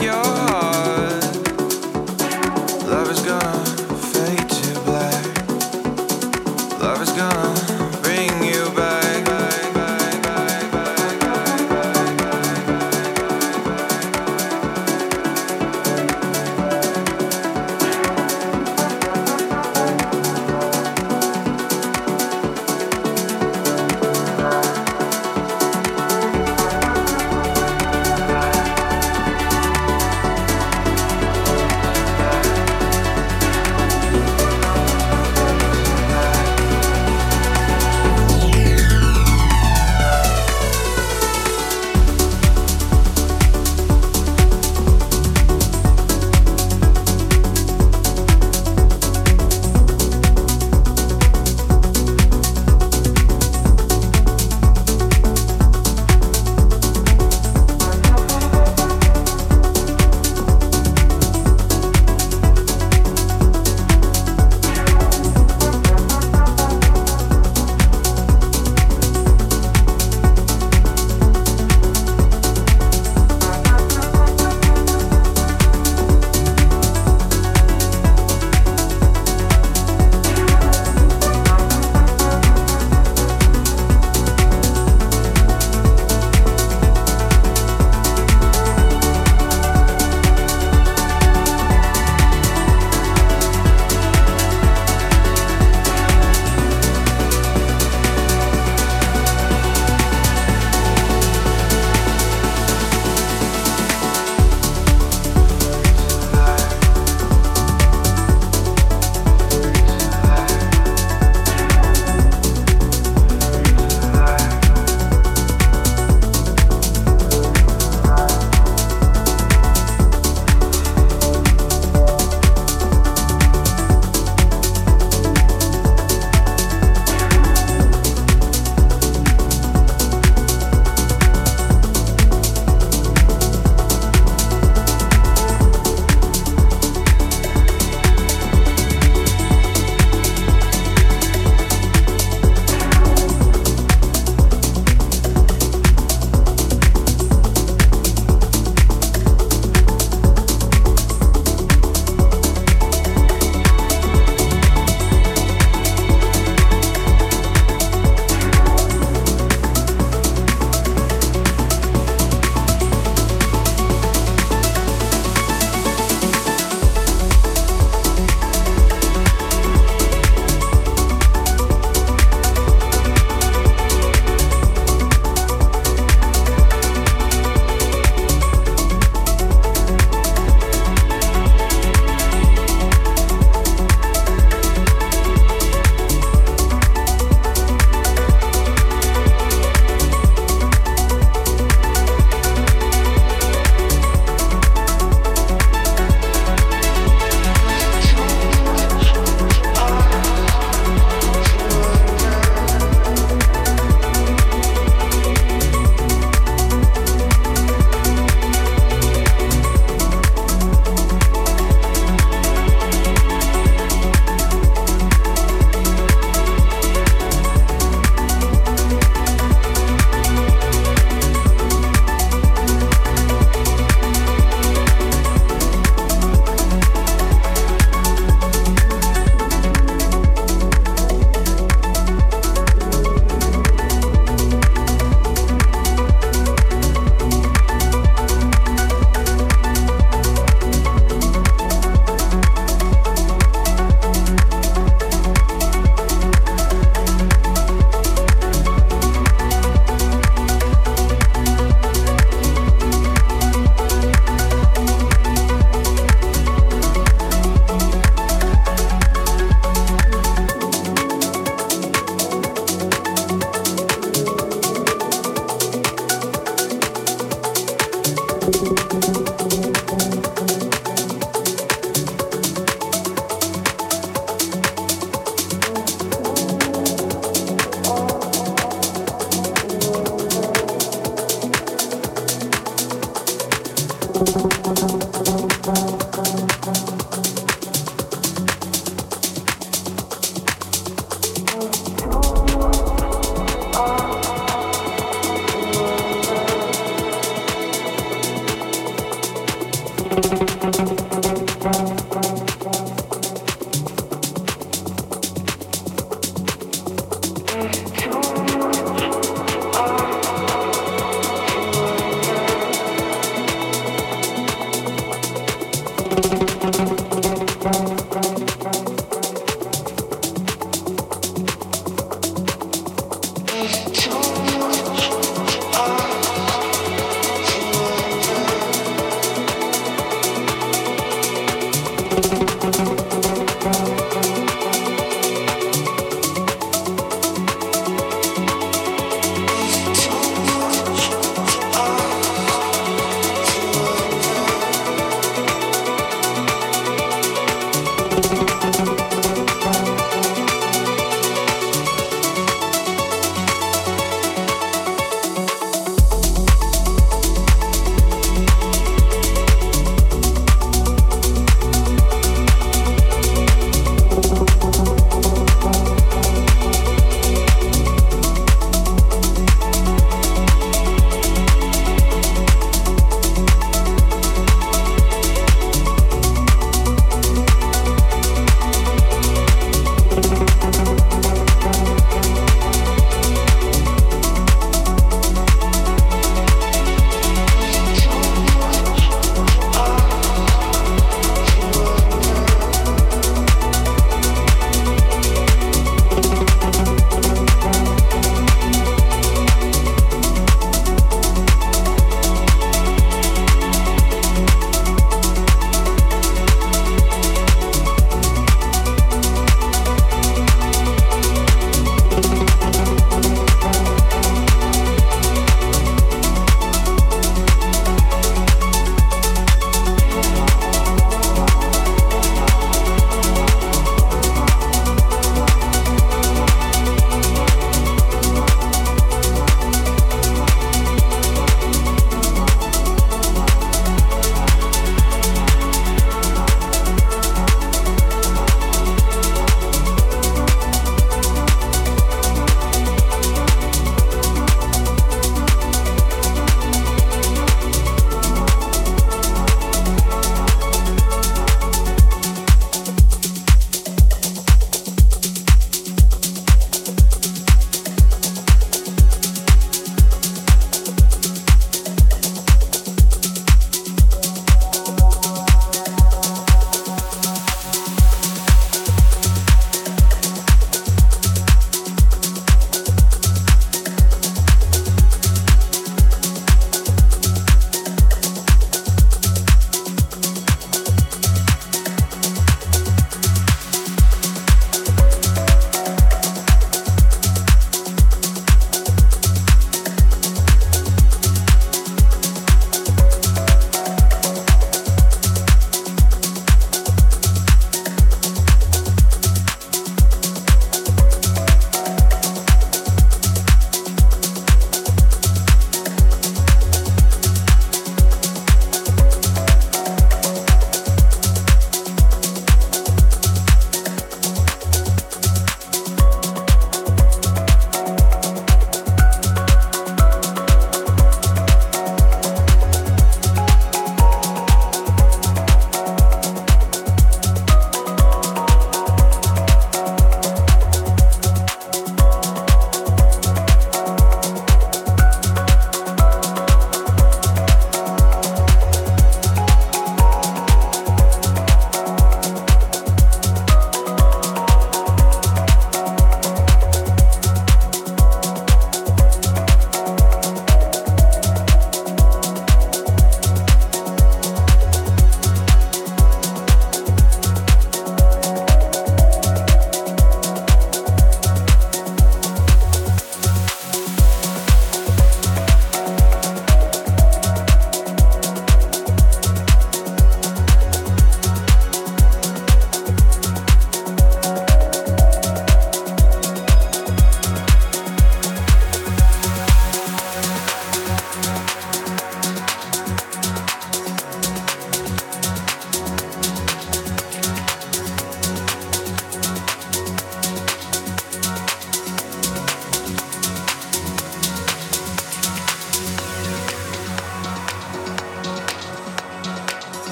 You're.